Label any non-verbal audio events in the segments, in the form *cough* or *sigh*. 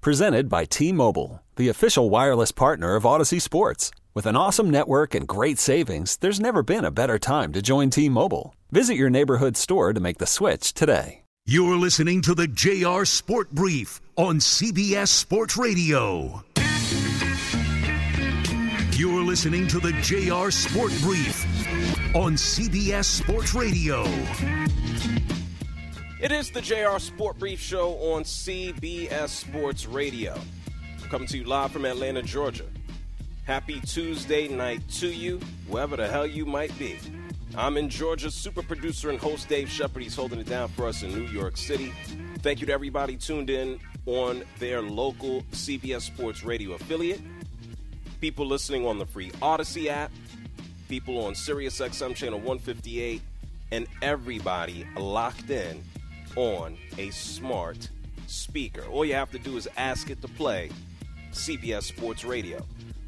Presented by T Mobile, the official wireless partner of Audacy Sports. With an awesome network and great savings, there's never been a better time to join T Mobile. Visit your neighborhood store to make the switch today. You're listening to the JR Sport Brief on CBS Sports Radio. You're listening to the JR Sport Brief on CBS Sports Radio. It is the JR Sport Brief Show on CBS Sports Radio. Coming to you live from Atlanta, Georgia. Happy Tuesday night to you, wherever the hell you might be. I'm in Georgia. Super producer and host Dave Shepard. He's holding it down for us in New York City. Thank you to everybody tuned in on their local CBS Sports Radio affiliate. People listening on the free Audacy app, people on Sirius XM channel 158, and everybody locked in on a smart speaker. All you have to do is ask it to play CBS Sports Radio.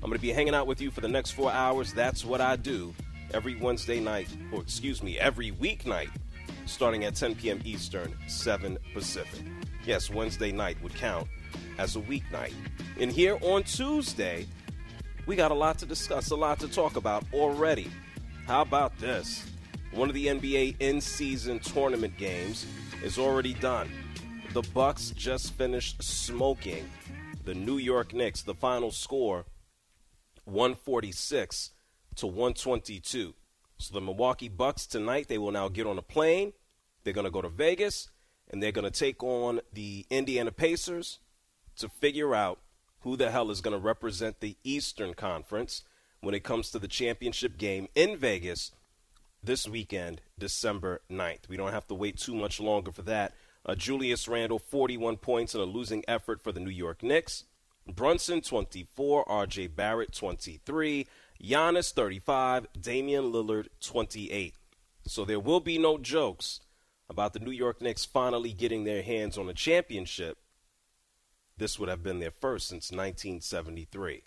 I'm going to be hanging out with you for the next four hours. That's what I do every Wednesday night, or excuse me, every weeknight, starting at 10 p.m. Eastern, 7 Pacific. Yes, Wednesday night would count as a weeknight. And here on Tuesday, we got a lot to discuss, a lot to talk about already. How about this? One of the NBA in-season tournament games is already done. The Bucks just finished smoking the New York Knicks. The final score 146 to 122. So the Milwaukee Bucks tonight, they will now get on a plane. They're going to go to Vegas and they're going to take on the Indiana Pacers to figure out who the hell is going to represent the Eastern Conference when it comes to the championship game in Vegas this weekend, December 9th. We don't have to wait too much longer for that. Uh, Julius Randle, 41 points in a losing effort for the New York Knicks. Brunson, 24. RJ Barrett, 23. Giannis 35, Damian Lillard 28. So there will be no jokes about the New York Knicks finally getting their hands on a championship. This would have been their first since 1973.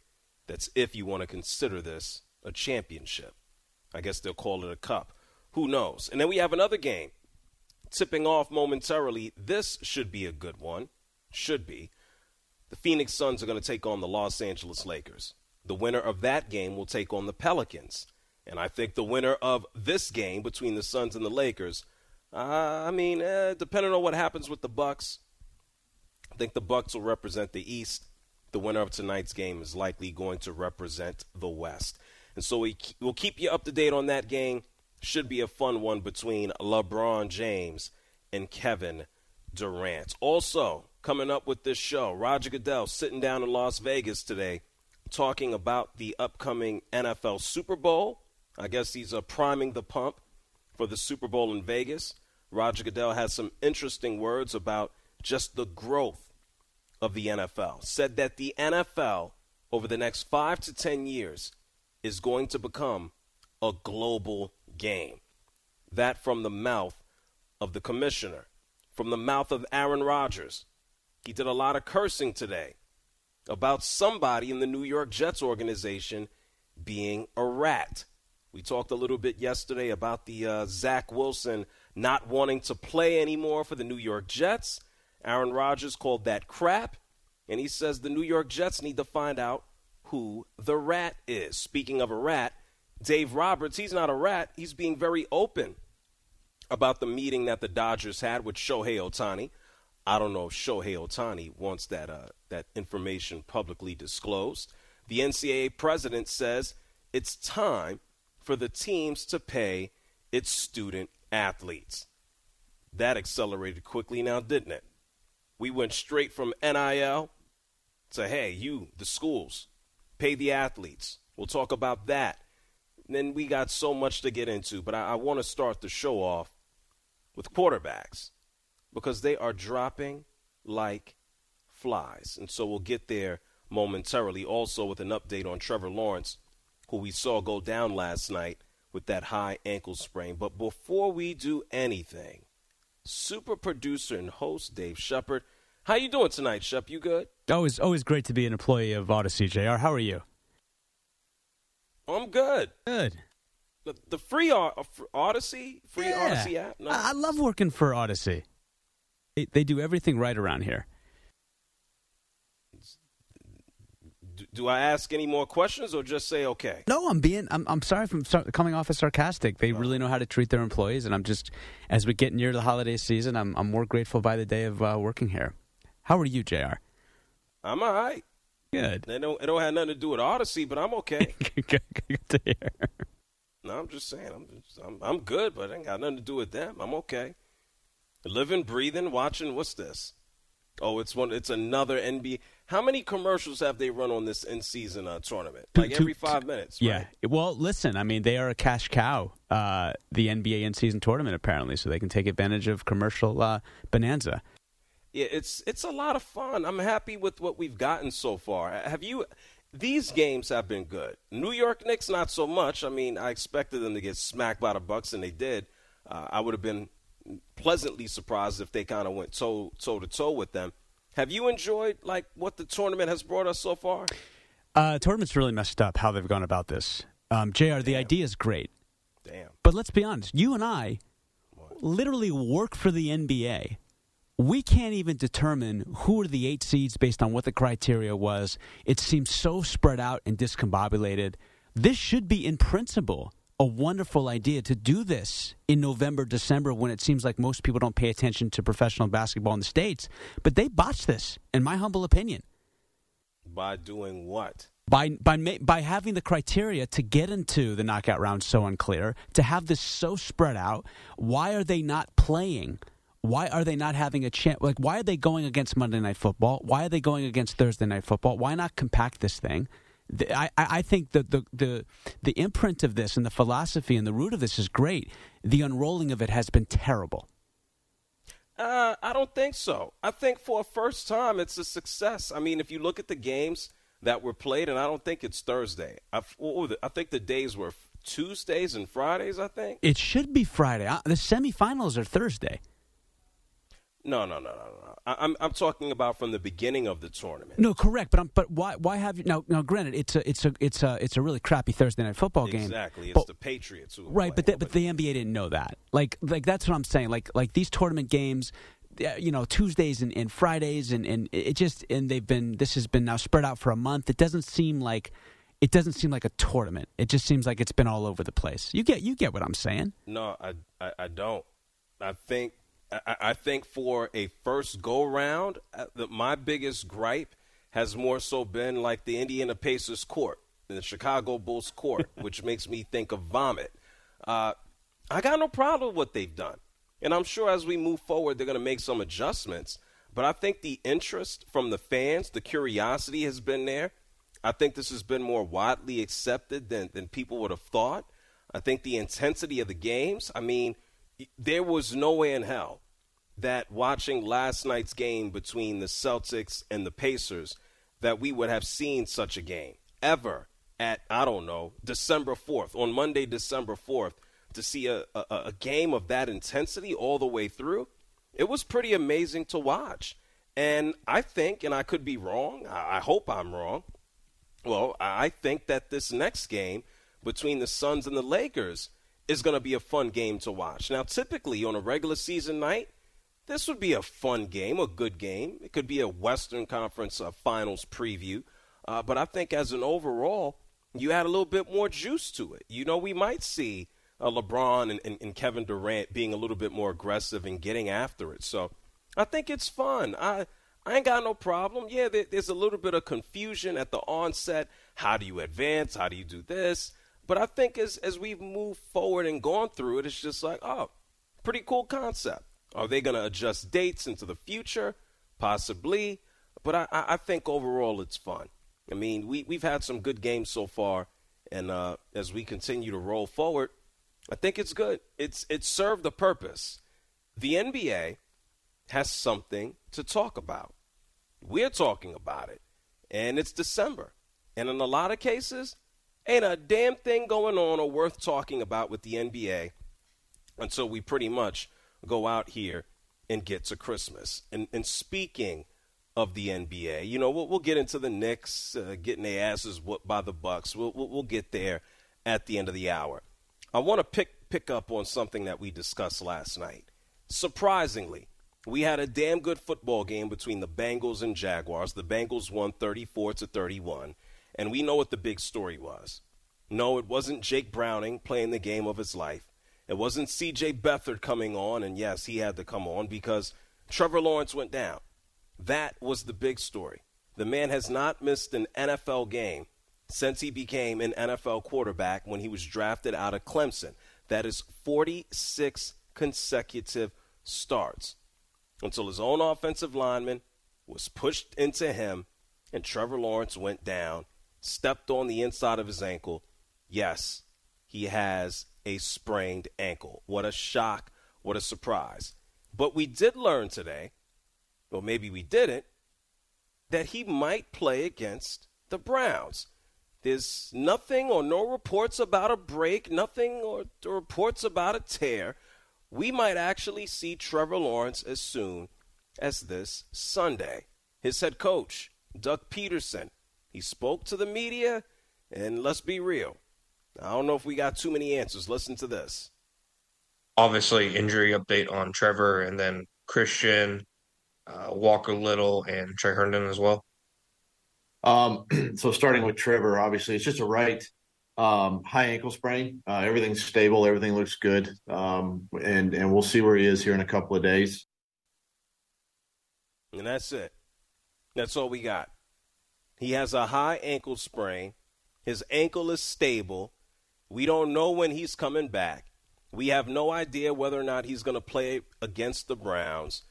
That's if you want to consider this a championship. I guess they'll call it a cup. Who knows? And then we have another game tipping off momentarily. This should be a good one. Should be. The Phoenix Suns are going to take on the Los Angeles Lakers. The winner of that game will take on the Pelicans. And I think the winner of this game between the Suns and the Lakers, uh, I mean, eh, depending on what happens with the Bucks, I think the Bucks will represent the East. The winner of tonight's game is likely going to represent the West. And so we, will keep you up to date on that game. Should be a fun one between LeBron James and Kevin Durant. Also, coming up with this show, Roger Goodell sitting down in Las Vegas today talking about the upcoming NFL Super Bowl. I guess he's uh, priming the pump for the Super Bowl in Vegas. Roger Goodell has some interesting words about just the growth of the NFL. Said that the NFL, over the next five to 10 years, is going to become a global game. That from the mouth of the commissioner, from the mouth of Aaron Rodgers. He did a lot of cursing today about somebody in the New York Jets organization being a rat. We talked a little bit yesterday about the uh, Zach Wilson not wanting to play anymore for the New York Jets. Aaron Rodgers called that crap, and he says the New York Jets need to find out who the rat is. Speaking of a rat, Dave Roberts, he's not a rat. He's being very open about the meeting that the Dodgers had with Shohei Ohtani. I don't know if Shohei Ohtani wants that uh, that information publicly disclosed. The NCAA president says it's time for the teams to pay its student athletes. That accelerated quickly now, didn't it? We went straight from NIL to hey, you, the schools, pay the athletes. We'll talk about that. Then we got so much to get into, but I, I want to start the show off with quarterbacks because they are dropping like flies. And so we'll get there momentarily. Also, with an update on Trevor Lawrence, who we saw go down last night with that high ankle sprain. But before we do anything, super producer and host Dave Shepard. How you doing tonight, Shep? You good? Always, always great to be an employee of Audacy, Jr. How are you? I'm good. Good. The, the free uh, Audacy, free yeah. Audacy app. No. I, I love working for Audacy. They, they do everything right around here. Do, do, I ask any more questions or just say okay? No, I'm being. I'm. I'm sorry for coming off as sarcastic. They oh. really know how to treat their employees, and I'm just as we get near the holiday season, I'm. I'm more grateful by the day of uh, working here. How are you, Jr? I'm all right. Good. It don't. It don't have nothing to do with Audacy, but I'm okay. *laughs* good, good to hear. No, I'm just saying. I'm. Just, I'm. I'm good, but it ain't got nothing to do with them. I'm okay. Living, breathing, watching. What's this? Oh, it's one. It's another NBA. How many commercials have they run on this in season uh, tournament? Like every five minutes. Right? Yeah. Well, listen. I mean, they are a cash cow. Uh, the NBA in season tournament apparently, so they can take advantage of commercial uh, bonanza. Yeah, it's it's a lot of fun. I'm happy with what we've gotten so far. Have you? These games have been good. New York Knicks, not so much. I mean, I expected them to get smacked by the Bucks, and they did. Uh, I would have been pleasantly surprised if they kind of went toe toe to toe with them. Have you enjoyed like what the tournament has brought us so far? Uh, tournament's really messed up how they've gone about this. Um, Jr. The idea is great. Damn. But let's be honest. You and I what? literally work for the NBA. We can't even determine who are the eight seeds based on what the criteria was. It seems so spread out and discombobulated. This should be, in principle, a wonderful idea to do this in November, December, when it seems like most people don't pay attention to professional basketball in the States. But they botched this, in my humble opinion. By doing what? By, by, by having the criteria to get into the knockout round so unclear, to have this so spread out. Why are they not playing? Why are they not having a chance? Like, why are they going against Monday Night Football? Why are they going against Thursday Night Football? Why not compact this thing? I, I think that the, the the imprint of this and the philosophy and the root of this is great. The unrolling of it has been terrible. Uh, I don't think so. I think for a first time, it's a success. I mean, if you look at the games that were played, and I don't think it's Thursday. I, I think the days were Tuesdays and Fridays. I think it should be Friday. Uh, the semifinals are Thursday. No, no, no, no, no. I, am I'm talking about from the beginning of the tournament. No, correct. But I'm, but why why have you now? Now, granted, it's a it's a it's a it's a really crappy Thursday night football game. Exactly, it's but, the Patriots who right. But the, but the NBA didn't know that. Like like that's what I'm saying. Like like these tournament games. You know Tuesdays and, and Fridays and, and it just and they've been this has been now spread out for a month. It doesn't seem like it doesn't seem like a tournament. It just seems like it's been all over the place. You get you get what I'm saying? No, I I, I don't. I think I, think for a first go round, uh, my biggest gripe has more so been like the Indiana Pacers court, the Chicago Bulls court, *laughs* which makes me think of vomit. Uh, I got no problem with what they've done. And I'm sure as we move forward, they're going to make some adjustments. But I think the interest from the fans, the curiosity has been there. I think this has been more widely accepted than, than people would have thought. I think the intensity of the games, I mean, there was no way in hell that watching last night's game between the Celtics and the Pacers that we would have seen such a game ever at I don't know December 4th on Monday December 4th to see a, a, a game of that intensity all the way through. It was pretty amazing to watch. And I think and I could be wrong I, I hope I'm wrong well I think that this next game between the Suns and the Lakers is going to be a fun game to watch. Now typically on a regular season night this would be a fun game, a good game. It could be a Western Conference uh, Finals preview. Uh, but I think as an overall, you add a little bit more juice to it. You know, we might see uh, LeBron and, and, and, Kevin Durant being a little bit more aggressive and getting after it. So I think it's fun. I I ain't got no problem. Yeah, there, there's a little bit of confusion at the onset. How do you advance? How do you do this? But I think as as we've moved forward and gone through it, it's just like, oh, pretty cool concept. Are they going to adjust dates into the future? Possibly. But I, I think overall it's fun. I mean, we, we've had some good games so far. And uh, as we continue to roll forward, I think it's good. It's, it served the purpose. The NBA has something to talk about. We're talking about it. And it's December. And in a lot of cases, ain't a damn thing going on or worth talking about with the NBA until we pretty much go out here and get to Christmas. And, and speaking of the NBA, you know, we'll, we'll get into the Knicks uh, getting their asses whooped by the Bucks. We'll, we'll, we'll get there at the end of the hour. I want to pick pick up on something that we discussed last night. Surprisingly, we had a damn good football game between the Bengals and Jaguars. The Bengals won 34 to 31, and we know what the big story was. No, it wasn't Jake Browning playing the game of his life. It wasn't CJ Beathard coming on, and yes, he had to come on because Trevor Lawrence went down. That was the big story. The man has not missed an NFL game since he became an NFL quarterback when he was drafted out of Clemson. That is 46 consecutive starts until his own offensive lineman was pushed into him and Trevor Lawrence went down, stepped on the inside of his ankle. Yes, he has a sprained ankle. What a shock. What a surprise. But we did learn today, or maybe we didn't, that he might play against the Browns. There's nothing or no reports about a break, nothing or reports about a tear. We might actually see Trevor Lawrence as soon as this Sunday. His head coach, Doug Pederson, he spoke to the media, and let's be real. I don't know if we got too many answers. Listen to this. Obviously, injury update on Trevor, and then Christian, uh, Walker Little, and Tre Herndon as well. Um, *clears throat* so starting with Trevor, obviously it's just a right um, high ankle sprain. Uh, everything's stable. Everything looks good. Um, and, and we'll see where he is here in a couple of days. And that's it. That's all we got. He has a high ankle sprain. His ankle is stable. We don't know when he's coming back. We have no idea whether or not he's going to play against the Browns.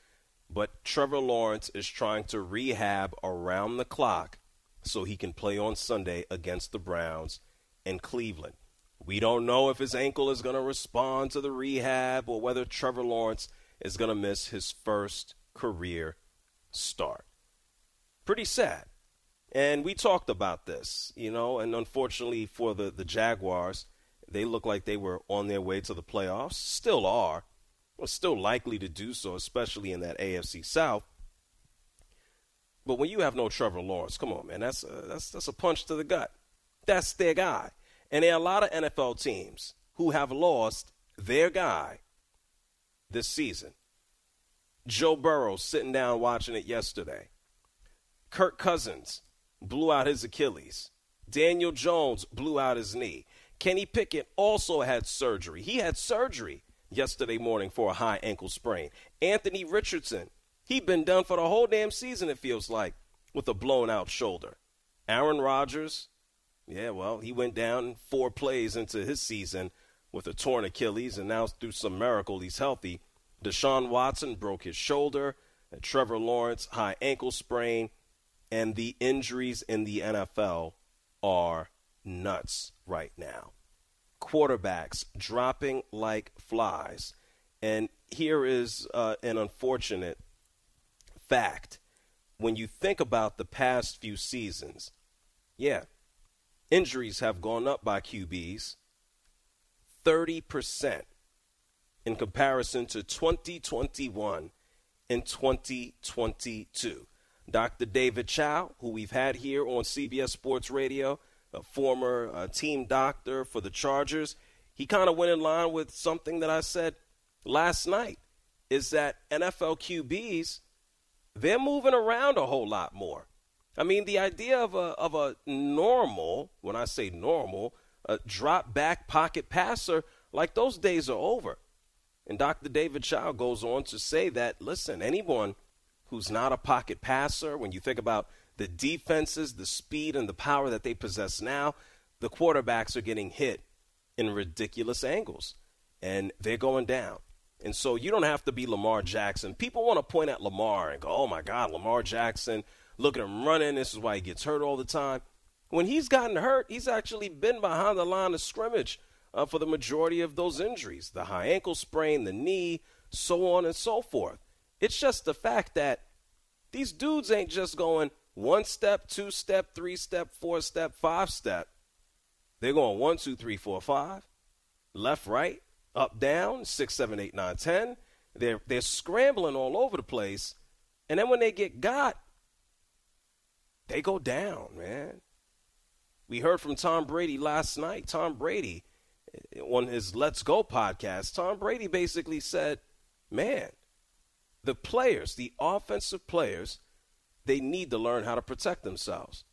But Trevor Lawrence is trying to rehab around the clock so he can play on Sunday against the Browns in Cleveland. We don't know if his ankle is going to respond to the rehab or whether Trevor Lawrence is going to miss his first career start. Pretty sad. And we talked about this, you know, and unfortunately for the, the Jaguars, they look like they were on their way to the playoffs, still are, or still likely to do so, especially in that AFC South. But when you have no Trevor Lawrence, come on, man, that's a, that's that's a punch to the gut. That's their guy. And there are a lot of NFL teams who have lost their guy this season. Joe Burrow sitting down watching it yesterday. Kirk Cousins blew out his Achilles. Daniel Jones blew out his knee. Kenny Pickett also had surgery. He had surgery yesterday morning for a high ankle sprain. Anthony Richardson He'd been done for the whole damn season, it feels like, with a blown out shoulder. Aaron Rodgers, yeah, well, he went down four plays into his season with a torn Achilles, and now through some miracle he's healthy. Deshaun Watson broke his shoulder, and Trevor Lawrence, high ankle sprain, and the injuries in the NFL are nuts right now. Quarterbacks dropping like flies. And here is uh, an unfortunate fact when you think about the past few seasons. Yeah, injuries have gone up by QBs 30% in comparison to 2021 and 2022. Dr. David Chao, who we've had here on CBS Sports Radio, a former uh, team doctor for the Chargers, he kind of went in line with something that I said last night is that NFL QBs they're moving around a whole lot more. I mean, the idea of a of a normal, when I say normal, a drop back pocket passer, like those days are over. And Dr. David Chao goes on to say that listen, anyone who's not a pocket passer, when you think about the defenses, the speed and the power that they possess now, the quarterbacks are getting hit in ridiculous angles and they're going down. And so you don't have to be Lamar Jackson. People want to point at Lamar and go, oh my God, Lamar Jackson, look at him running. This is why he gets hurt all the time. When he's gotten hurt, he's actually been behind the line of scrimmage uh, for the majority of those injuries the high ankle sprain, the knee, so on and so forth. It's just the fact that These dudes ain't just going one step, two step, three step, four step, five step. They're going one, two, three, four, five, left, right, up, down, six, seven, eight, nine, ten. They're they're scrambling all over the place, and then when they get got, they go down, man. We heard from Tom Brady last night. Tom Brady eh, on his Let's Go podcast, Tom Brady basically said, "Man, the players, the offensive players, they need to learn how to protect themselves.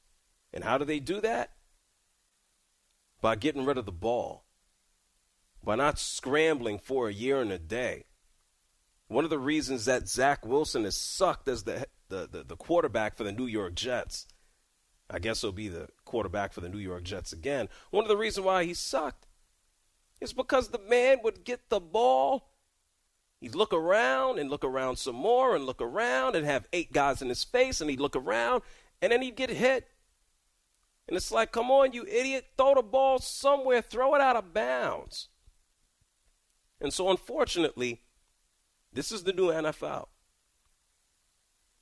And how do they do that? By getting rid of the ball. By not scrambling for a year and a day. One of the reasons that Zach Wilson has sucked as the, the, the, the quarterback for the New York Jets, I guess he'll be the quarterback for the New York Jets again. One of the reasons why he sucked is because the man would get the ball He'd look around and look around some more and look around and have eight guys in his face and he'd look around and then he'd get hit. And it's like, come on, you idiot, throw the ball somewhere, throw it out of bounds. And so, unfortunately, this is the new NFL.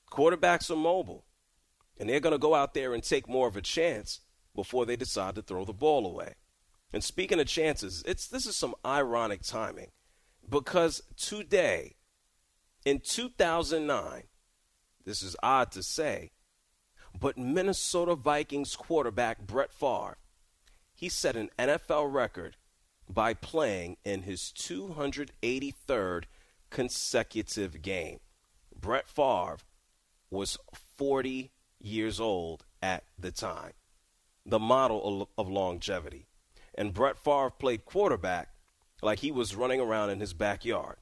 Quarterbacks are mobile, and they're going to go out there and take more of a chance before they decide to throw the ball away. And speaking of chances, it's this is some ironic timing because today, in 2009, this is odd to say, but Minnesota Vikings quarterback Brett Favre, he set an NFL record by playing in his 283rd consecutive game. Brett Favre was 40 years old at the time, the model of longevity. And Brett Favre played quarterback like he was running around in his backyard.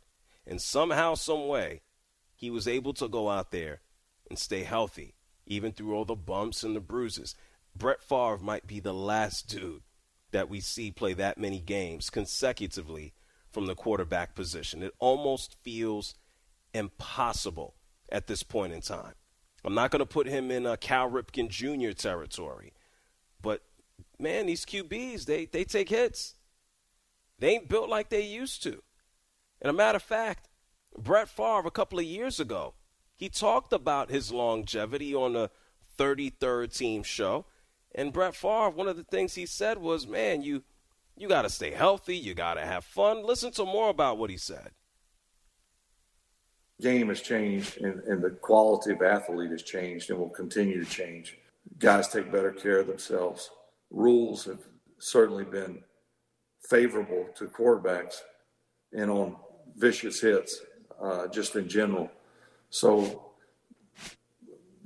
And somehow, some way, he was able to go out there and stay healthy, even through all the bumps and the bruises. Brett Favre might be the last dude that we see play that many games consecutively from the quarterback position. It almost feels impossible at this point in time. I'm not going to put him in a Cal Ripken Jr. territory, but man, these QBs they they take hits. They ain't built like they used to. And a matter of fact, Brett Favre a couple of years ago, he talked about his longevity on the 33rd team show. And Brett Favre, one of the things he said was, "Man, you you got to stay healthy, you got to have fun." Listen to more about what he said. Game has changed, and, and the quality of athlete has changed, and will continue to change. Guys take better care of themselves. Rules have certainly been favorable to quarterbacks and on vicious hits uh, just in general. So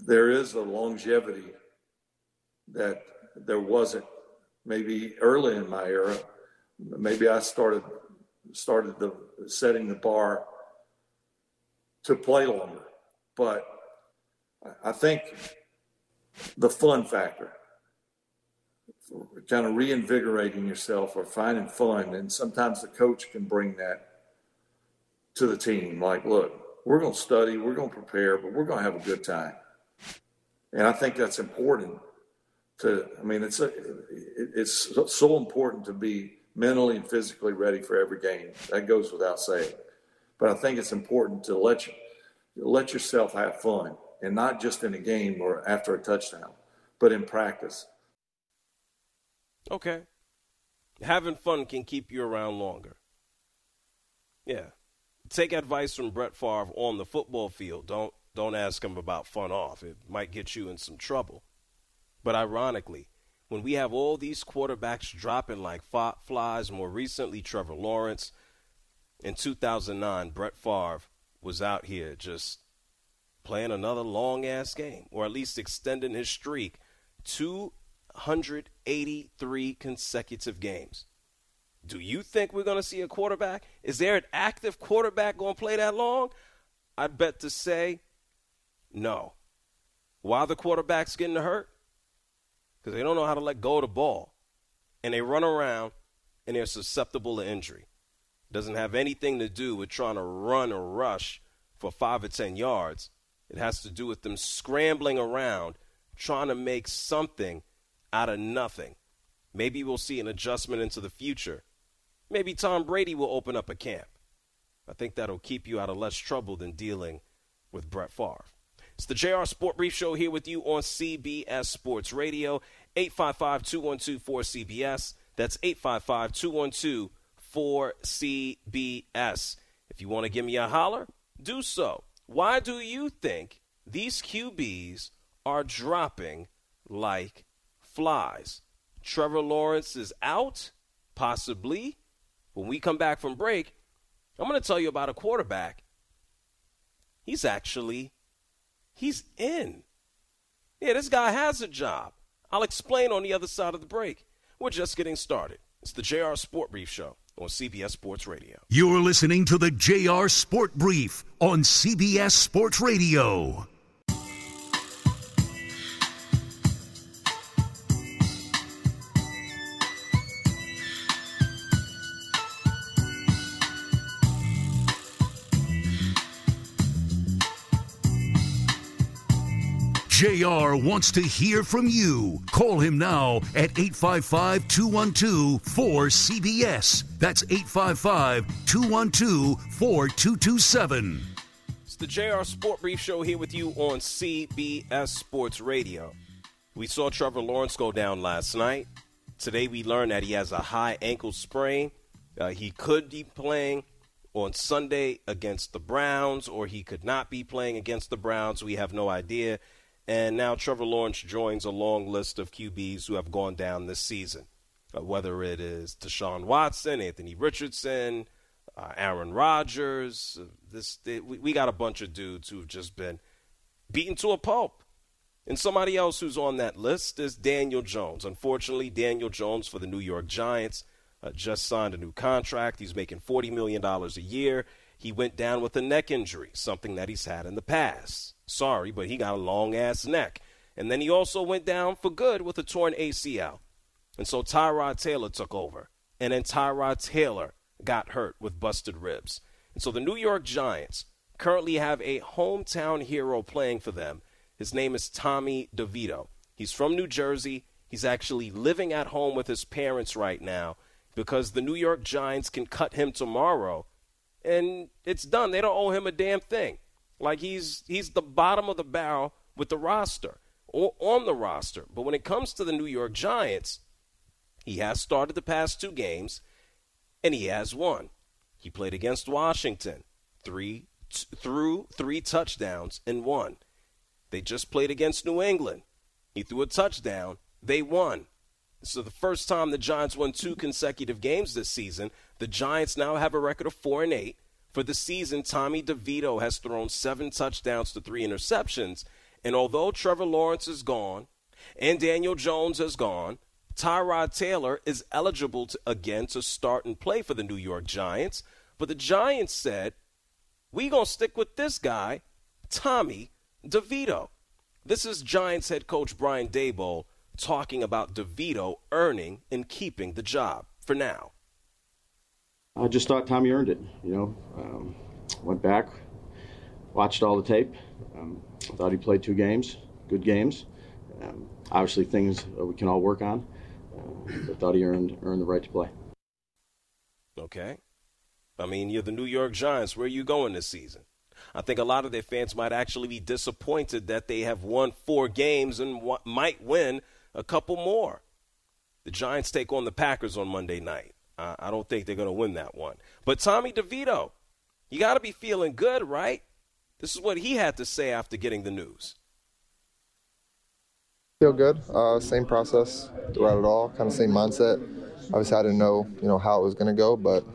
there is a longevity that there wasn't maybe early in my era. Maybe I started started the setting the bar to play longer, but I think the fun factor kind of reinvigorating yourself or finding fun. And sometimes the coach can bring that to the team. Like, look, we're going to study, we're going to prepare, but we're going to have a good time. And I think that's important to, I mean, it's, a, it's so important to be mentally and physically ready for every game. That goes without saying. But I think it's important to let you, let yourself have fun and not just in a game or after a touchdown, but in practice Okay. Having fun can keep you around longer. Yeah. Take advice from Brett Favre on the football field. Don't don't ask him about fun off. It might get you in some trouble. But ironically, when we have all these quarterbacks dropping like flies, more recently Trevor Lawrence, in 2009 Brett Favre was out here just playing another long ass game, or at least extending his streak to 183 consecutive games. Do you think we're going to see a quarterback? Is there an active quarterback going to play that long? I'd bet to say no. Why the quarterback's getting hurt? Because they don't know how to let go of the ball. And they run around and they're susceptible to injury. Doesn't have anything to do with trying to run or rush for five or 10 yards. It has to do with them scrambling around, trying to make something out of nothing. Maybe we'll see an adjustment into the future. Maybe Tom Brady will open up a camp. I think that'll keep you out of less trouble than dealing with Brett Favre. It's the JR Sport Brief Show here with you on CBS Sports Radio, 855 212 4CBS. That's 855 212 4CBS. If you want to give me a holler, do so. Why do you think these QBs are dropping like flies? Trevor Lawrence is out, possibly. When we come back from break, I'm going to tell you about a quarterback. He's actually He's in. Yeah, this guy has a job. I'll explain on the other side of the break. We're just getting started. It's the JR Sport Brief Show on CBS Sports Radio. You're listening to the JR Sport Brief on CBS Sports Radio. JR wants to hear from you. Call him now at 855 212 4CBS. That's 855 212 4227. It's the JR Sport Brief Show here with you on CBS Sports Radio. We saw Trevor Lawrence go down last night. Today we learned that he has a high ankle sprain. Uh, he could be playing on Sunday against the Browns, or he could not be playing against the Browns. We have no idea. And now Trevor Lawrence joins a long list of QBs who have gone down this season, uh, whether it is Deshaun Watson, Anthony Richardson, uh, Aaron Rodgers. Uh, this they, we, we got a bunch of dudes who've just been beaten to a pulp. And somebody else who's on that list is Daniel Jones. Unfortunately, Daniel Jones for the New York Giants uh, just signed a new contract. He's making $40 million a year. He went down with a neck injury, something that he's had in the past. Sorry, but he got a long ass neck. And then he also went down for good with a torn ACL. And so Tyrod Taylor took over. And then Tyrod Taylor got hurt with busted ribs. And so the New York Giants currently have a hometown hero playing for them. His name is Tommy DeVito. He's from New Jersey. He's actually living at home with his parents right now because the New York Giants can cut him tomorrow and it's done. They don't owe him a damn thing. Like he's he's the bottom of the barrel with the roster or on the roster. But when it comes to the New York Giants, he has started the past two games and he has won. He played against Washington, three t- threw three touchdowns and won. They just played against New England. He threw a touchdown. They won. So the first time the Giants won two consecutive games this season, the Giants now have a record of four and eight. For the season, Tommy DeVito has thrown seven touchdowns to three interceptions. And although Trevor Lawrence is gone and Daniel Jones is gone, Tyrod Taylor is eligible to, again to start and play for the New York Giants. But the Giants said, we going to stick with this guy, Tommy DeVito. This is Giants head coach Brian Daboll talking about DeVito earning and keeping the job for now. I just thought Tommy earned it. You know, um, went back, watched all the tape. Um, thought he played two games, good games. Um, obviously, things we can all work on. Uh, but thought he earned earned the right to play. Okay, I mean you're the New York Giants. Where are you going this season? I think a lot of their fans might actually be disappointed that they have won four games and w- might win a couple more. The Giants take on the Packers on Monday night. Uh, I don't think they're going to win that one. But Tommy DeVito, you got to be feeling good, right? This is what he had to say after getting the news. Feel good. Uh, same process throughout it all. Kind of same mindset. Obviously, I didn't know, you know, how it was going to go, but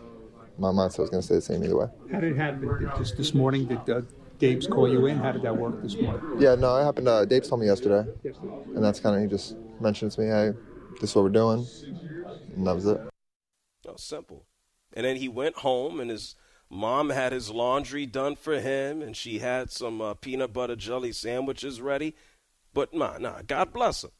my mindset was going to stay the same either way. How did it happen? Just this morning, did uh, Dave's call you in? How did that work this morning? Yeah, no, it happened. Uh, Dave told me yesterday, yesterday. and that's kind of he just mentioned to me, "Hey, this is what we're doing," and that was it. Simple. And then he went home, and his mom had his laundry done for him, and she had some uh, peanut butter jelly sandwiches ready. But nah, nah, God bless him.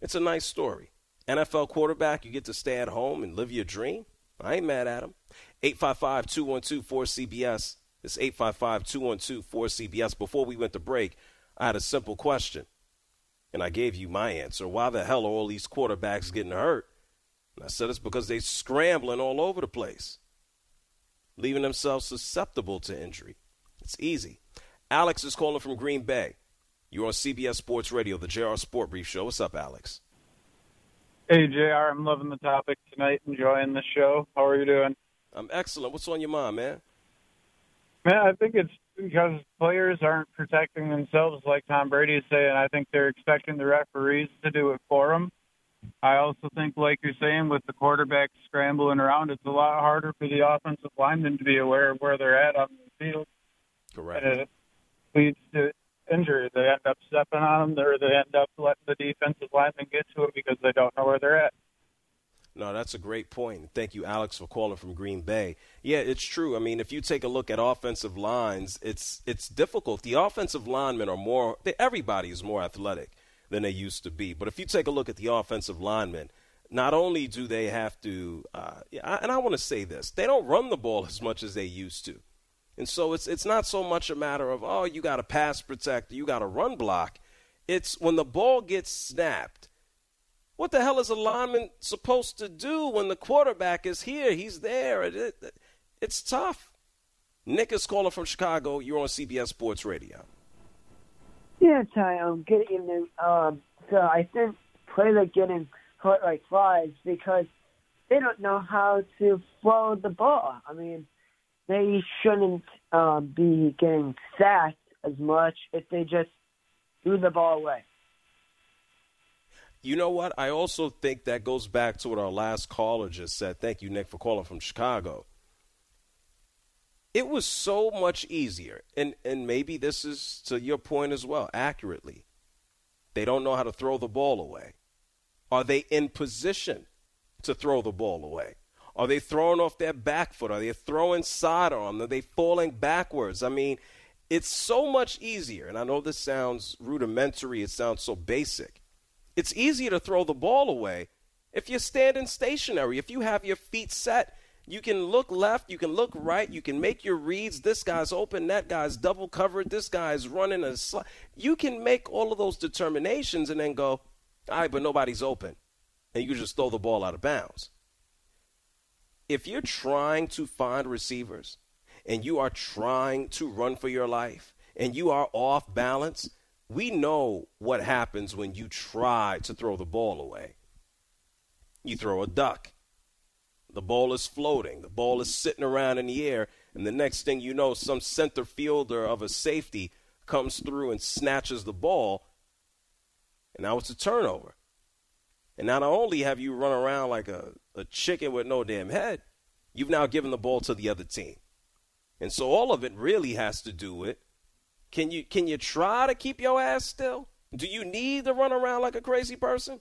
It's a nice story. NFL quarterback, you get to stay at home and live your dream. I ain't mad at him. 855 212 4CBS. It's 855 212 4CBS. Before we went to break, I had a simple question, and I gave you my answer. Why the hell are all these quarterbacks getting hurt? And I said it's because they're scrambling all over the place, leaving themselves susceptible to injury. It's easy. Alex is calling from Green Bay. You're on CBS Sports Radio, the JR Sport Brief Show. What's up, Alex? Hey, JR. I'm loving the topic tonight, enjoying the show. How are you doing? I'm excellent. What's on your mind, man? Man, I think it's because players aren't protecting themselves like Tom Brady is saying. I think they're expecting the referees to do it for them. I also think, like you're saying, with the quarterback scrambling around, it's a lot harder for the offensive linemen to be aware of where they're at on the field. Correct. And it leads to injury. They end up stepping on them, or they end up letting the defensive linemen get to it because they don't know where they're at. No, that's a great point. Thank you, Alex, for calling from Green Bay. Yeah, it's true. I mean, if you take a look at offensive lines, it's it's difficult. The offensive linemen are more. Everybody is more athletic than they used to be. But if you take a look at the offensive linemen, not only do they have to, uh, and I want to say this, they don't run the ball as much as they used to. And so it's it's not so much a matter of oh you got a pass protect, you got a run block. It's when the ball gets snapped. What the hell is a lineman supposed to do when the quarterback is here? He's there. It, it, it's tough. Nick is calling from Chicago. You're on CBS Sports Radio. Yeah, Ty. Um, good evening. Um, so I think players getting hurt like flies because they don't know how to throw the ball. I mean, they shouldn't um, be getting sacked as much if they just threw the ball away. You know what? I also think that goes back to what our last caller just said. Thank you, Nick, for calling from Chicago. It was so much easier, and, and maybe this is to your point as well, accurately. They don't know how to throw the ball away. Are they in position to throw the ball away? Are they throwing off their back foot? Are they throwing sidearm? Are they falling backwards? I mean, it's so much easier. And I know this sounds rudimentary, it sounds so basic. It's easier to throw the ball away if you're standing stationary, if you have your feet set. You can look left, you can look right, you can make your reads. This guy's open, that guy's double covered, this guy's running a slide. You can make all of those determinations and then go, all right, but nobody's open. And you just throw the ball out of bounds if you're trying to find receivers and you are trying to run for your life and you are off balance, we know what happens when you try to throw the ball away. You throw a duck. The ball is floating. The ball is sitting around in the air. And the next thing you know, some center fielder of a safety comes through and snatches the ball. And now it's a turnover. And not only have you run around like a, a chicken with no damn head, you've now given the ball to the other team. And so all of it really has to do with can you can you try to keep your ass still? Do you need to run around like a crazy person?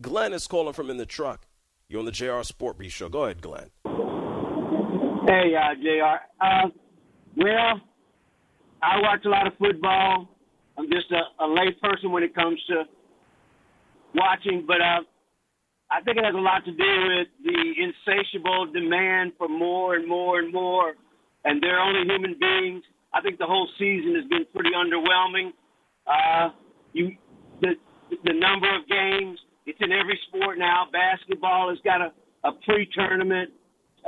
Glenn is calling from in the truck. You're on the JR Sport Brief Show. Go ahead, Glenn. Hey, uh, JR. Uh, well, I watch a lot of football. I'm just a, a lay person when it comes to watching, but uh, I think it has a lot to do with the insatiable demand for more and more and more, and they're only human beings. I think the whole season has been pretty underwhelming. Uh, you, the the number of games, it's in every sport now. Basketball has got a, a pre-tournament.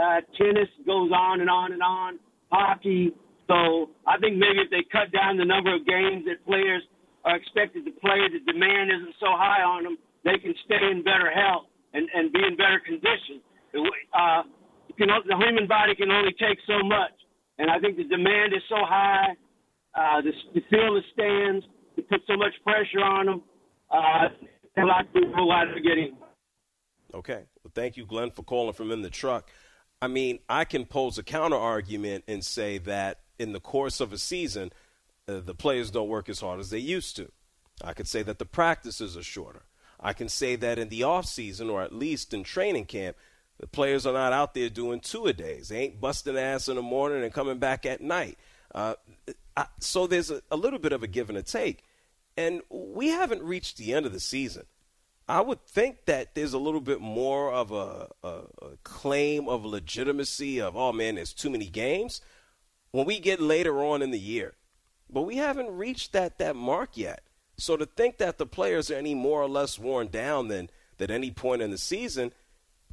Uh, tennis goes on and on and on. Hockey. So I think maybe if they cut down the number of games that players are expected to play, the demand isn't so high on them, they can stay in better health and, and be in better condition. Uh, can, the human body can only take so much. And I think the demand is so high, uh, the, the field of stands, it puts so much pressure on them. Uh, Okay. Well, thank you, Glenn, for calling from in the truck. I mean, I can pose a counter argument and say that in the course of a season – uh, the players don't work as hard as they used to. I could say that the practices are shorter. I can say that in the off season, or at least in training camp, the players are not out there doing two a days. They ain't busting ass in the morning and coming back at night. Uh, I, so there's a, a little bit of a give and a take, and we haven't reached the end of the season. I would think that there's a little bit more of a, a, a claim of legitimacy of, oh man, there's too many games. When we get later on in the year, but we haven't reached that that mark yet. So to think that the players are any more or less worn down than at any point in the season,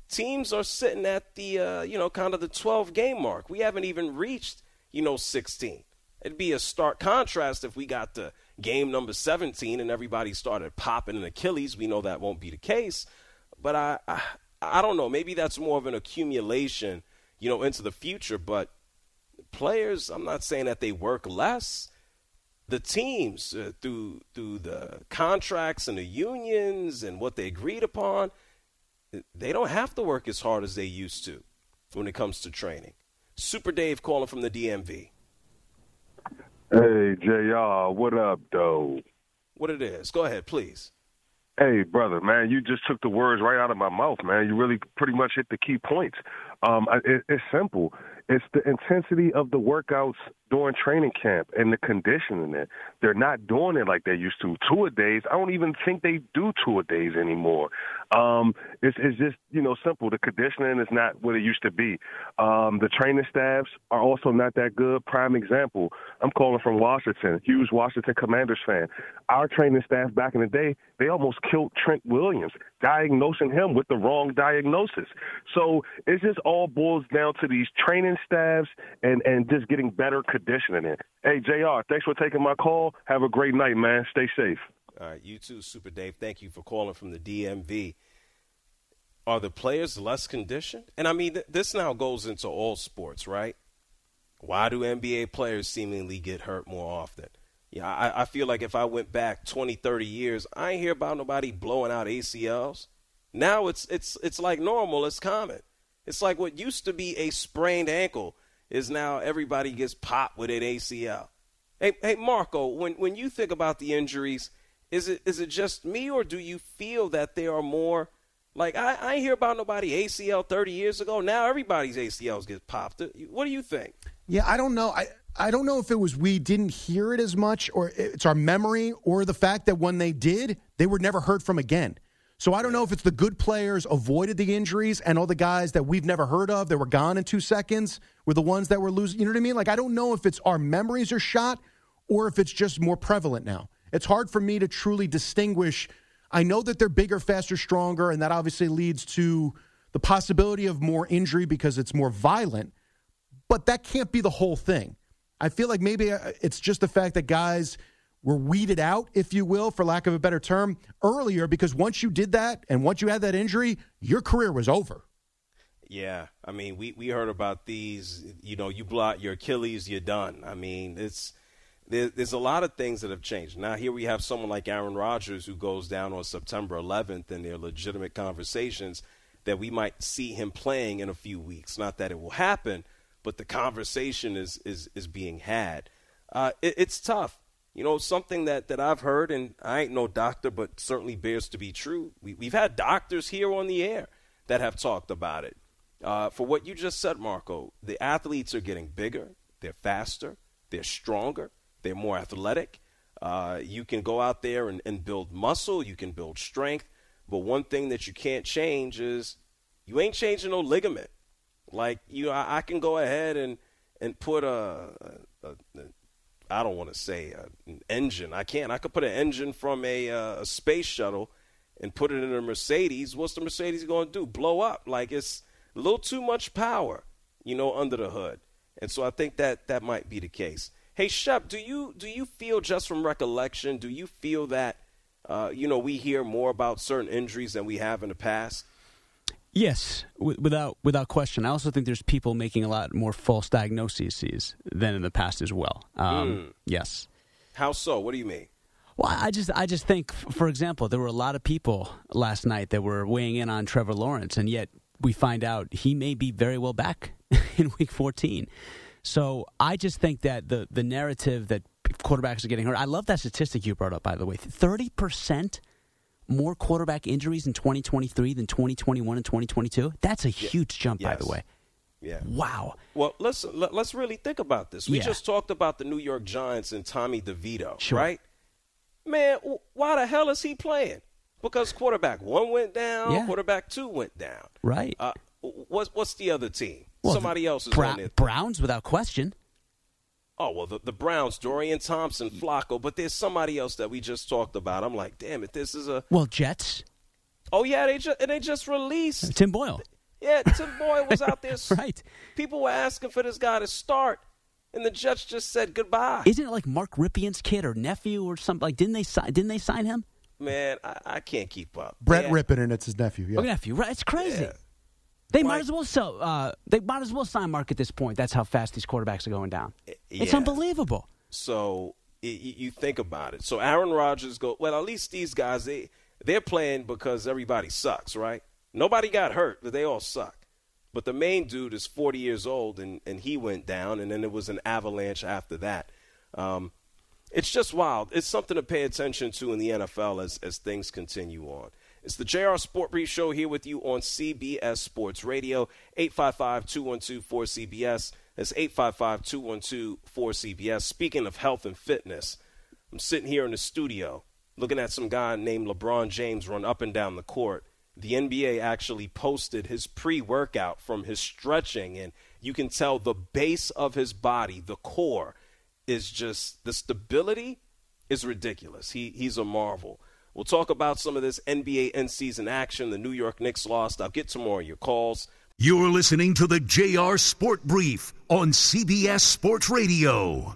teams are sitting at the uh, you know kind of the 12 game mark. We haven't even reached you know 16. It'd be a stark contrast if we got to game number 17 and everybody started popping an Achilles. We know that won't be the case, but I, I, I don't know. Maybe that's more of an accumulation, you know, into the future. But players, I'm not saying that they work less. The teams uh, through through the contracts and the unions and what they agreed upon, they don't have to work as hard as they used to when it comes to training. Super Dave calling from the DMV. Hey, JR, what up, though? What it is? Go ahead, please. Hey, brother, man, you just took the words right out of my mouth, man. You really pretty much hit the key points. Um, it, it's simple. It's the intensity of the workouts during training camp and the conditioning it. They're not doing it like they used to. Two a days. I don't even think they do two a days anymore. Um, it's, it's just you know simple. The conditioning is not what it used to be. Um, the training staffs are also not that good. Prime example. I'm calling from Washington. Huge Washington Commanders fan. Our training staff back in the day, they almost killed Trent Williams, diagnosing him with the wrong diagnosis. So it just all boils down to these training staffs and and just getting better conditioning in. Hey, Jr. Thanks for taking my call. Have a great night, man. Stay safe. All right, you too, Super Dave. Thank you for calling from the DMV. Are the players less conditioned? And I mean, th- this now goes into all sports, right? Why do NBA players seemingly get hurt more often? Yeah, I, I feel like if I went back 20, 30 years, I ain't hear about nobody blowing out ACLs. Now it's it's it's like normal, it's common. It's like what used to be a sprained ankle is now everybody gets popped with an ACL. Hey, hey, Marco, when when you think about the injuries, is it is it just me or do you feel that there are more? Like I, I ain't hear about nobody ACL 30 years ago. Now everybody's ACLs get popped. What do you think? Yeah, I don't know. I I don't know if it was we didn't hear it as much, or it's our memory, or the fact that when they did, they were never heard from again. So I don't know if it's the good players avoided the injuries and all the guys that we've never heard of that were gone in two seconds were the ones that were losing. You know what I mean? Like I don't know if it's our memories are shot or if it's just more prevalent now. It's hard for me to truly distinguish. I know that they're bigger, faster, stronger, and that obviously leads to the possibility of more injury because it's more violent. But that can't be the whole thing. I feel like maybe uh, it's just the fact that guys were weeded out, if you will, for lack of a better term, earlier because once you did that and once you had that injury, your career was over. Yeah, I mean, we, we heard about these. You know, you blot your Achilles, you're done. I mean, it's there, there's a lot of things that have changed. Now here we have someone like Aaron Rodgers who goes down on September 11th, and there are legitimate conversations that we might see him playing in a few weeks. Not that it will happen, but the conversation is is is being had. Uh, it, it's tough. You know, something that, that I've heard, and I ain't no doctor, but certainly bears to be true. We, we've had doctors here on the air that have talked about it. Uh, for what you just said, Marco, the athletes are getting bigger, they're faster, they're stronger, they're more athletic. Uh, you can go out there and, and build muscle, you can build strength, but one thing that you can't change is you ain't changing no ligament. Like you, I, I can go ahead and and put a, a, a I don't want to say uh, an engine. I can't. I could put an engine from a, uh, a space shuttle and put it in a Mercedes. What's the Mercedes going to do? Blow up? Like it's a little too much power, you know, under the hood. And so I think that that might be the case. Hey Shep, do you do you feel just from recollection? Do you feel that uh, you know we hear more about certain injuries than we have in the past? Yes, w- without without question. I also think there's people making a lot more false diagnoses than in the past as well. Um, Mm. Yes. How so? What do you mean? Well, I just I just think, for example, there were a lot of people last night that were weighing in on Trevor Lawrence, and yet we find out he may be very well back *laughs* in Week 14. So I just think that the the narrative that quarterbacks are getting hurt. I love that statistic you brought up, by the way. Thirty percent more quarterback injuries in 2023 than 2021 and 2022. That's a huge jump, by the way. Yeah. Wow. Well, let's let, let's really think about this. We Yeah. just talked about the New York Giants and Tommy DeVito, Sure. right? Man, why the hell is he playing? Because quarterback one went down, Yeah. quarterback two went down. Right. Uh, what's what's the other team? Well, Somebody else is Bra- on there. Browns, without question. Oh well, the, the Browns, Dorian Thompson, Flacco, but there's somebody else that we just talked about. I'm like, damn it, this is a. Well, Jets. Oh yeah, they just they just released. Uh, Tim Boyle. Yeah, Tim Boyle was out there. *laughs* Right. People were asking for this guy to start. and the Jets just said goodbye. Isn't it like Mark Rypien's kid or nephew or something? Like, didn't they sign? Didn't they sign him? Man, I, I can't keep up. Brett Yeah. Rypien, and it's his nephew. Yeah. Oh, nephew, right? It's crazy. They might as well sell. Uh, they might as well sign Mark at this point. That's how fast these quarterbacks are going down. It's unbelievable. So y- you think about it. So Aaron Rodgers go well. At least these guys they they're playing because everybody sucks, right? Nobody got hurt, but they all suck. But the main dude is 40 years old, and and he went down, and then there was an avalanche after that. Um, it's just wild. It's something to pay attention to in the NFL as as things continue on. It's the JR Sport Brief Show here with you on CBS Sports Radio, 855-212-4CBS. That's 855-212-4CBS. Speaking of health and fitness, I'm sitting here in the studio looking at some guy named LeBron James run up and down the court. The NBA actually posted his pre-workout from his stretching, and you can tell the base of his body, the core, is just the stability is ridiculous. He he's a marvel. We'll talk about some of this NBA end season action. The New York Knicks lost. I'll get to more of your calls. You're listening to the JR Sport Brief on CBS Sports Radio.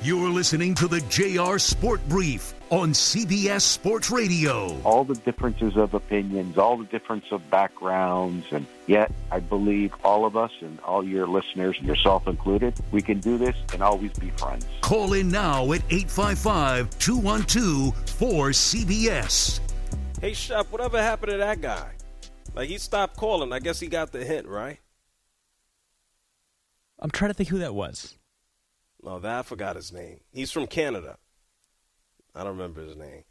You're listening to the JR Sport Brief on CBS Sports Radio. all the differences of opinions, all the difference of backgrounds, and yet I believe all of us and all your listeners, yourself included, we can do this and always be friends. Call in now at 855 212 4CBS. Hey Shep, whatever happened to that guy? Like he stopped calling. I guess he got the hint, right? I'm trying to think who that was. No, that I forgot his name. He's from Canada. I don't remember his name.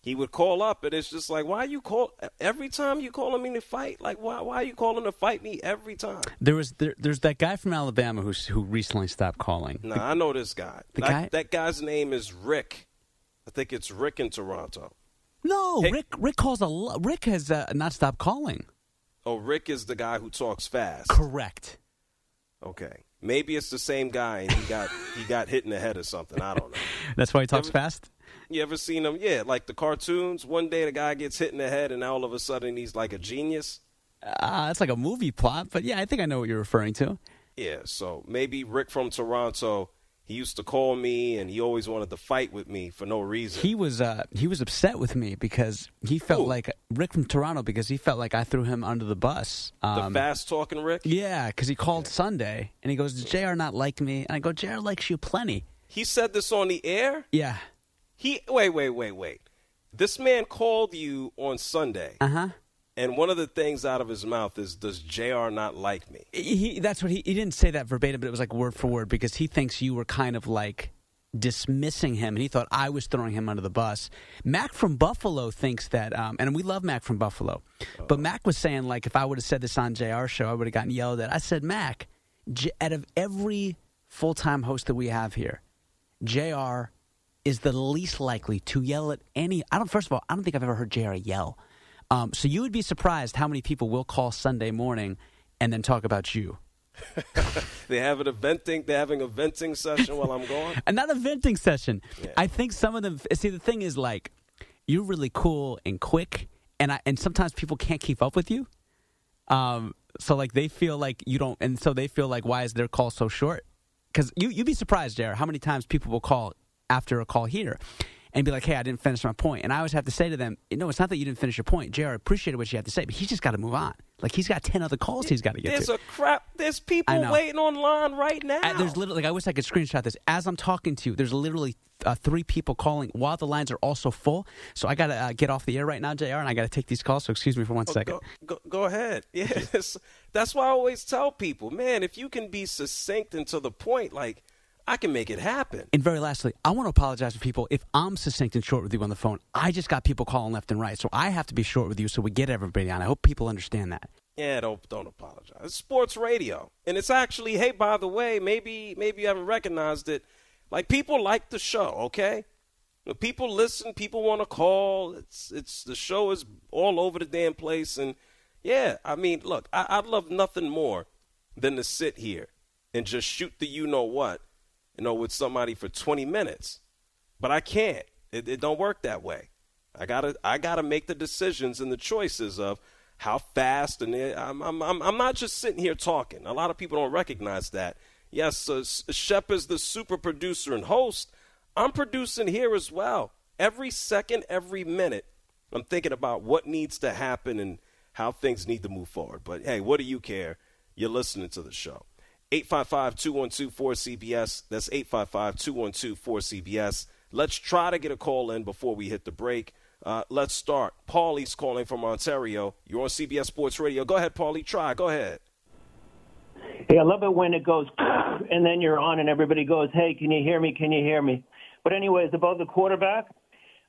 He would call up, and it's just like, why you call every time you calling me to fight? Like, why why are you calling to fight me every time? There was there, there's that guy from Alabama who's who recently stopped calling. Nah, I know this guy. The that, guy- that guy's name is Rick. I think it's Rick in Toronto. No, Rick Rick calls a lo- Rick has uh, not stopped calling. Oh, Rick is the guy who talks fast. Correct. Okay, maybe it's the same guy, and he got he got hit in the head or something. I don't know. *laughs* That's why he talks Ever- fast. You ever seen them? Yeah, like the cartoons. One day the guy gets hit in the head, and all of a sudden he's like a genius. Uh, it's like a movie plot, but yeah, I think I know what you're referring to. Yeah, so maybe Rick from Toronto. He used to call me, and he always wanted to fight with me for no reason. He was uh, he was upset with me because he felt like Rick from Toronto because he felt like I threw him under the bus. the Um, fast talking Rick. Yeah, because he called Sunday and he goes, "Does Jr. not like me?" And I go, "Jr. likes you plenty." He said this on the air. Yeah. He wait, wait, wait, wait. This man called you on Sunday, Uh huh. and one of the things out of his mouth is, "Does Jr. not like me?" He that's what he he didn't say that verbatim, but it was like word for word because he thinks you were kind of like dismissing him, and he thought I was throwing him under the bus. Mac from Buffalo thinks that, um, and we love Mac from Buffalo, but Mac was saying like if I would have said this on Jr. show, I would have gotten yelled at. I said, Mac, J- out of every full time host that we have here, Jr. is the least likely to yell at any. I don't. First of all, I don't think I've ever heard Jr. yell. Um, so you would be surprised how many people will call Sunday morning and then talk about you. *laughs* They have an venting. They're having a venting session while I'm gone. And not a venting session. I think some of them. See, the thing is, like, you're really cool and quick, and I and sometimes people can't keep up with you. Um, so like they feel like you don't, and so they feel like, why is their call so short? Because you you'd be surprised, Jared, how many times people will call after a call here. And be like, hey, I didn't finish my point. And I always have to say to them, no, it's not that you didn't finish your point. JR, appreciated what you had to say, but he's just got to move on. Like, he's got 10 other calls he's got to get There's to. a crap. There's people waiting online right now. There's literally, like, I wish I could screenshot this. As I'm talking to you, there's literally uh, three people calling while the lines are also full. So I got to uh, get off the air right now, JR, and I got to take these calls. So excuse me for one second. Go, go ahead. *laughs* Yes, that's why I always tell people, man, if you can be succinct and to the point, like I can make it happen. And very lastly, I want to apologize to people if I'm succinct and short with you on the phone. I just got people calling left and right, so I have to be short with you so we get everybody on. I hope people understand that. Yeah, don't don't apologize. It's sports radio, and it's actually, hey, by the way, maybe maybe you haven't recognized it. Like people like the show, okay? People listen, people want to call. It's it's the show is all over the damn place, and yeah, I mean, look, I, I'd love nothing more than to sit here and just shoot the you know what, you know, with somebody for 20 minutes. But I can't. It, it don't work that way. I gotta I gotta make the decisions and the choices of how fast and I'm I'm I'm, I'm not just sitting here talking. A lot of people don't recognize that. Yes, uh, Shep is the super producer and host. I'm producing here as well. Every second, every minute, I'm thinking about what needs to happen and how things need to move forward. But hey, what do you care? You're listening to the show. 855 212 4CBS. That's 855 212 4CBS. Let's try to get a call in before we hit the break. Uh, let's start. Paulie's calling from Ontario. You're on CBS Sports Radio. Go ahead, Paulie. Try. Go ahead. Hey, I love it when it goes *coughs* and then you're on and everybody goes, "Hey, can you hear me? Can you hear me?" But anyways, about the quarterback,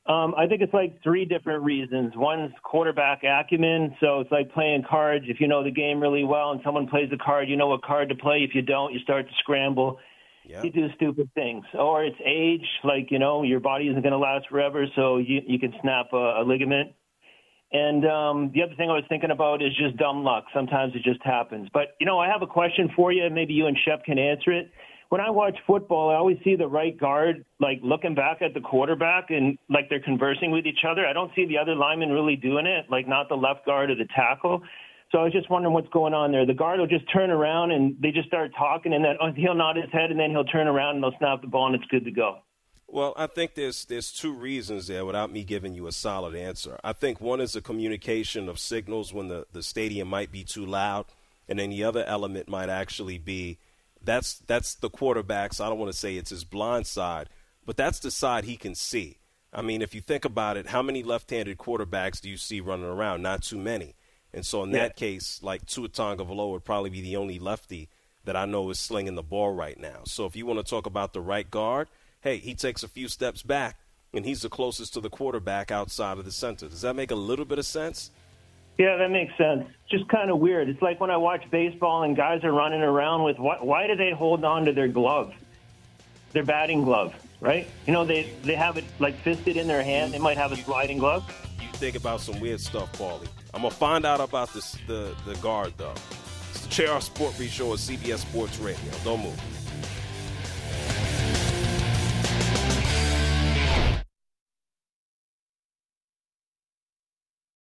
um, I think it's like three different reasons. One's quarterback acumen, so it's like playing cards. If you know the game really well and someone plays a card, you know what card to play. If you don't, you start to scramble. You do stupid things. Or it's age, like you know your body isn't going to last forever, so you you can snap a, a ligament. And um, the other thing I was thinking about is just dumb luck. Sometimes it just happens. But you know, I have a question for you. Maybe you and Shep can answer it when I watch football, I always see the right guard like looking back at the quarterback and like they're conversing with each other. I don't see the other lineman really doing it, like not the left guard or the tackle. So I was just wondering what's going on there. The guard will just turn around and they just start talking, and then oh, he'll nod his head, and then he'll turn around and they'll snap the ball, and it's good to go. Well, I think there's there's two reasons there without me giving you a solid answer. I think one is the communication of signals when the, the stadium might be too loud, and then the other element might actually be that's that's the quarterback's. I don't want to say it's his blind side, but that's the side he can see. I mean, if you think about it, how many left-handed quarterbacks do you see running around? Not too many. And so in yeah. that case, like Tua Tagovailoa would probably be the only lefty that I know is slinging the ball right now. So if you want to talk about the right guard, hey, he takes a few steps back, and he's the closest to the quarterback outside of the center. Does that make a little bit of sense? Yeah, that makes sense. Just kind of weird. It's like when I watch baseball and guys are running around with why, why do they hold on to their glove, their batting glove, right? You know, they they have it like fisted in their hand. They might have a sliding glove. You think about some weird stuff, Paulie. I'm gonna find out about this the the guard though. It's the JR Sport Brief Show at CBS Sports Radio. Don't move.